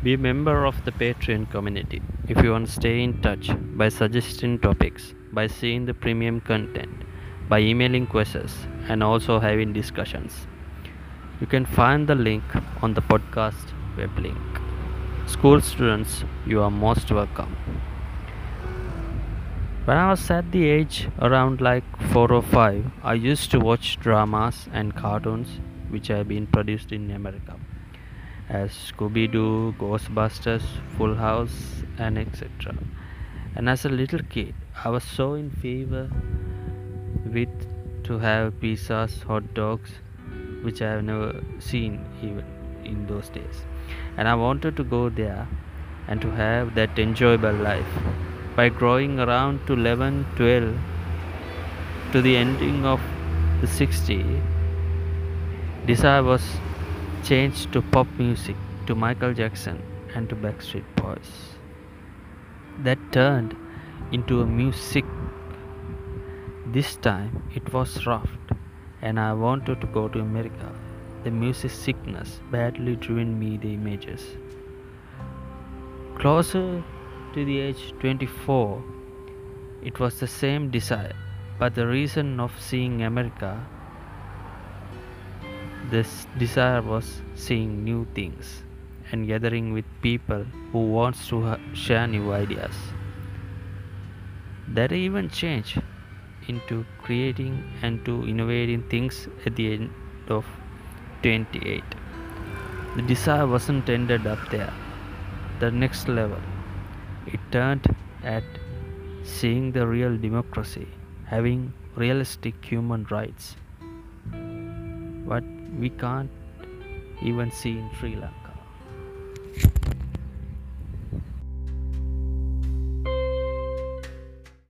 Be a member of the Patreon community if you want to stay in touch by suggesting topics, by seeing the premium content, by emailing questions, and also having discussions. You can find the link on the podcast web link. School students, you are most welcome. When I was at the age around like 4 or 5, I used to watch dramas and cartoons which have been produced in America as Scooby Doo, Ghostbusters, Full House, and etc. And as a little kid, I was so in favor with to have pizzas, hot dogs, which I have never seen even in those days. And I wanted to go there and to have that enjoyable life. By growing around to 11, 12, to the ending of the 60, desire was changed to pop music, to Michael Jackson, and to Backstreet Boys. That turned into a music. This time it was rough, and I wanted to go to America. The music sickness badly driven me the images. Closer to the age 24, it was the same desire, but the reason of seeing America this desire was seeing new things and gathering with people who wants to ha- share new ideas. That even changed into creating and to innovating things at the end of 28. The desire wasn't ended up there. The next level. It turned at seeing the real democracy, having realistic human rights. What we can't even see in Sri Lanka.